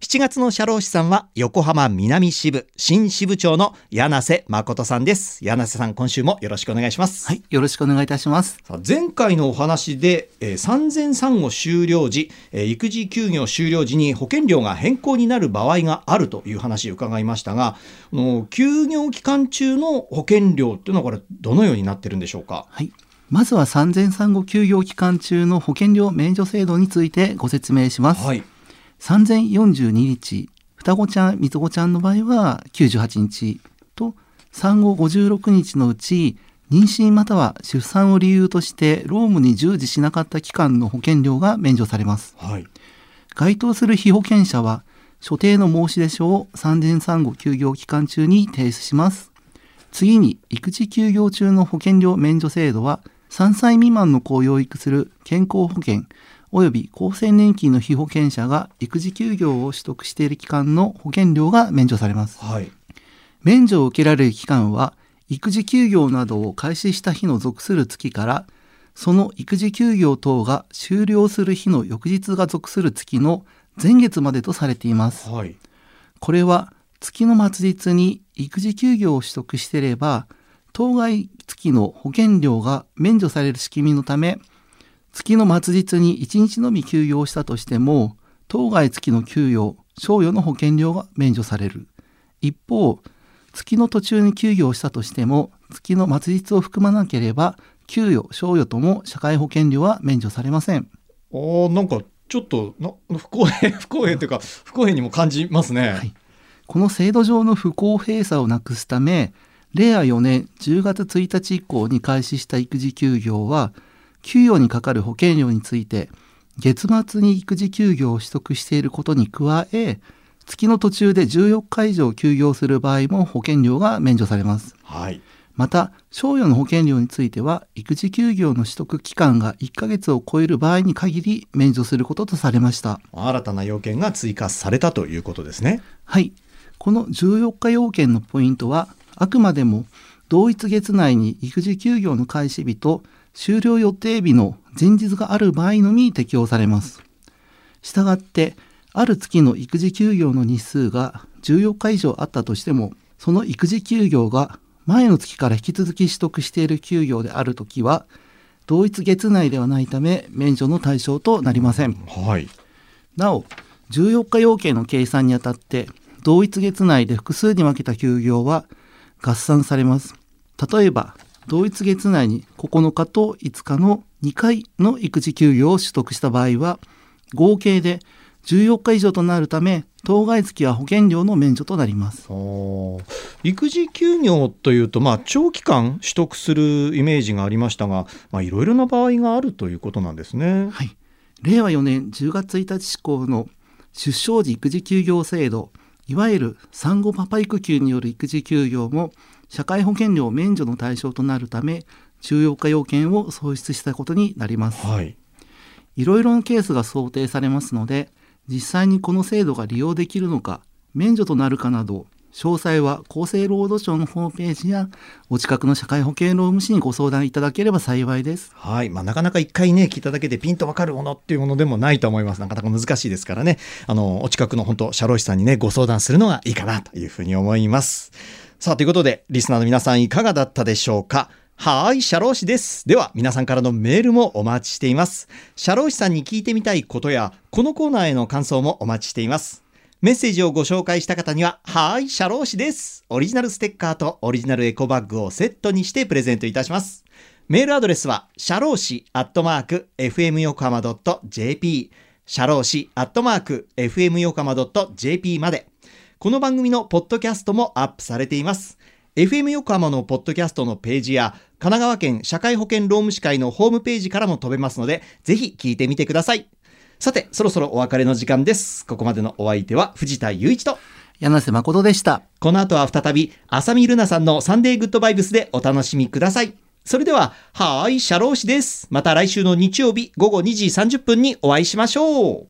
7月の社労士さんは横浜南支部新支部長の柳瀬誠さんです。柳瀬さん、今週もよろしくお願いします。はい、よろしくお願いいたします。さあ前回のお話で、えー産前産後終了時、えー育児休業終了時に保険料が変更になる場合があるという話を伺いましたが、あの休業期間中の保険料っていうのはこれどのようになってるんでしょうか？はい。まずは産前産後休業期間中の保険料免除制度についてご説明します。はい。産前42日、双子ちゃん、三つ子ちゃんの場合は98日と、産後56日のうち、妊娠または出産を理由として労務に従事しなかった期間の保険料が免除されます。はい。該当する被保険者は、所定の申出書を産前産後休業期間中に提出します。次に、育児休業中の保険料免除制度は、3歳未満の子を養育する健康保険及び厚生年金の被保険者が育児休業を取得している期間の保険料が免除されます。はい。免除を受けられる期間は、育児休業などを開始した日の属する月から、その育児休業等が終了する日の翌日が属する月の前月までとされています。はい。これは月の末日に育児休業を取得していれば、当該月の保険料が免除される仕組みのため、月の末日に1日のみ休業したとしても、当該月の給与、賞与の保険料が免除される。一方、月の途中に休業したとしても、月の末日を含まなければ、給与、賞与とも社会保険料は免除されません。あーなんかちょっとな不公平 不公平というか不公平にも感じますね。はいこの制度上の不公平さをなくすため、令和4年10月1日以降に開始した育児休業は、給与にかかる保険料について、月末に育児休業を取得していることに加え、月の途中で14日以上休業する場合も保険料が免除されます。はい。また、賞与の保険料については、育児休業の取得期間が1ヶ月を超える場合に限り免除することとされました。新たな要件が追加されたということですね。はい。この14日要件のポイントは、あくまでも同一月内に育児休業の開始日と終了予定日の前日がある場合のみ適用されます。したがって、ある月の育児休業の日数が14日以上あったとしても、その育児休業が前の月から引き続き取得している休業であるときは、同一月内ではないため免除の対象となりません。はい。なお、14日要件の計算にあたって、同一月内で複数に分けた休業は合算されます。例えば、同一月内に9日と5日の2回の育児休業を取得した場合は、合計で14日以上となるため、当該月は保険料の免除となります。育児休業というと、まあ、長期間取得するイメージがありましたが、まあ、いろいろな場合があるということなんですね。はい。令和4年10月1日施行の出生時育児休業制度、いわゆる産後パパ育休による育児休業も社会保険料免除の対象となるため、14日要件を創出したことになります。はい。いろいろなケースが想定されますので、実際にこの制度が利用できるのか、免除となるかなど、詳細は厚生労働省のホームページやお近くの社会保険労務士にご相談いただければ幸いです。はい。まあ、なかなか一回ね、聞いただけでピンとわかるものっていうものでもないと思います。なかなか難しいですからね。あの、お近くの本当、社労士さんにね、ご相談するのがいいかなというふうに思います。さあ、ということで、リスナーの皆さんいかがだったでしょうか？はい、社労士です。では、皆さんからのメールもお待ちしています。社労士さんに聞いてみたいことや、このコーナーへの感想もお待ちしています。メッセージをご紹介した方には、はーい、社労士です。オリジナルステッカーとオリジナルエコバッグをセットにしてプレゼントいたします。メールアドレスは、シャローシアットマーク、fm 横浜 .jp、シャローシアットマーク、fm 横浜 .jp まで。この番組のポッドキャストもアップされています。FM 横浜のポッドキャストのページや、神奈川県社会保険労務士会のホームページからも飛べますので、ぜひ聞いてみてください。さて、そろそろお別れの時間です。ここまでのお相手は藤田雄一と、柳瀬誠でした。この後は再び、浅見ルナさんのサンデーグッドバイブスでお楽しみください。それでは、はーい、社労士です。また来週の日曜日午後2時30分にお会いしましょう。